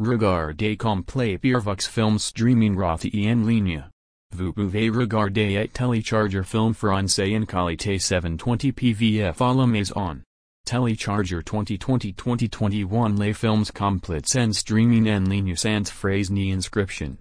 Regardez complet Pirvox film streaming rati en ligne. Vous pouvez regarder et télécharger film français en qualité 720p via la maison. Telecharger 2020-2021 les films complets en streaming en ligne sans phrase ni inscription.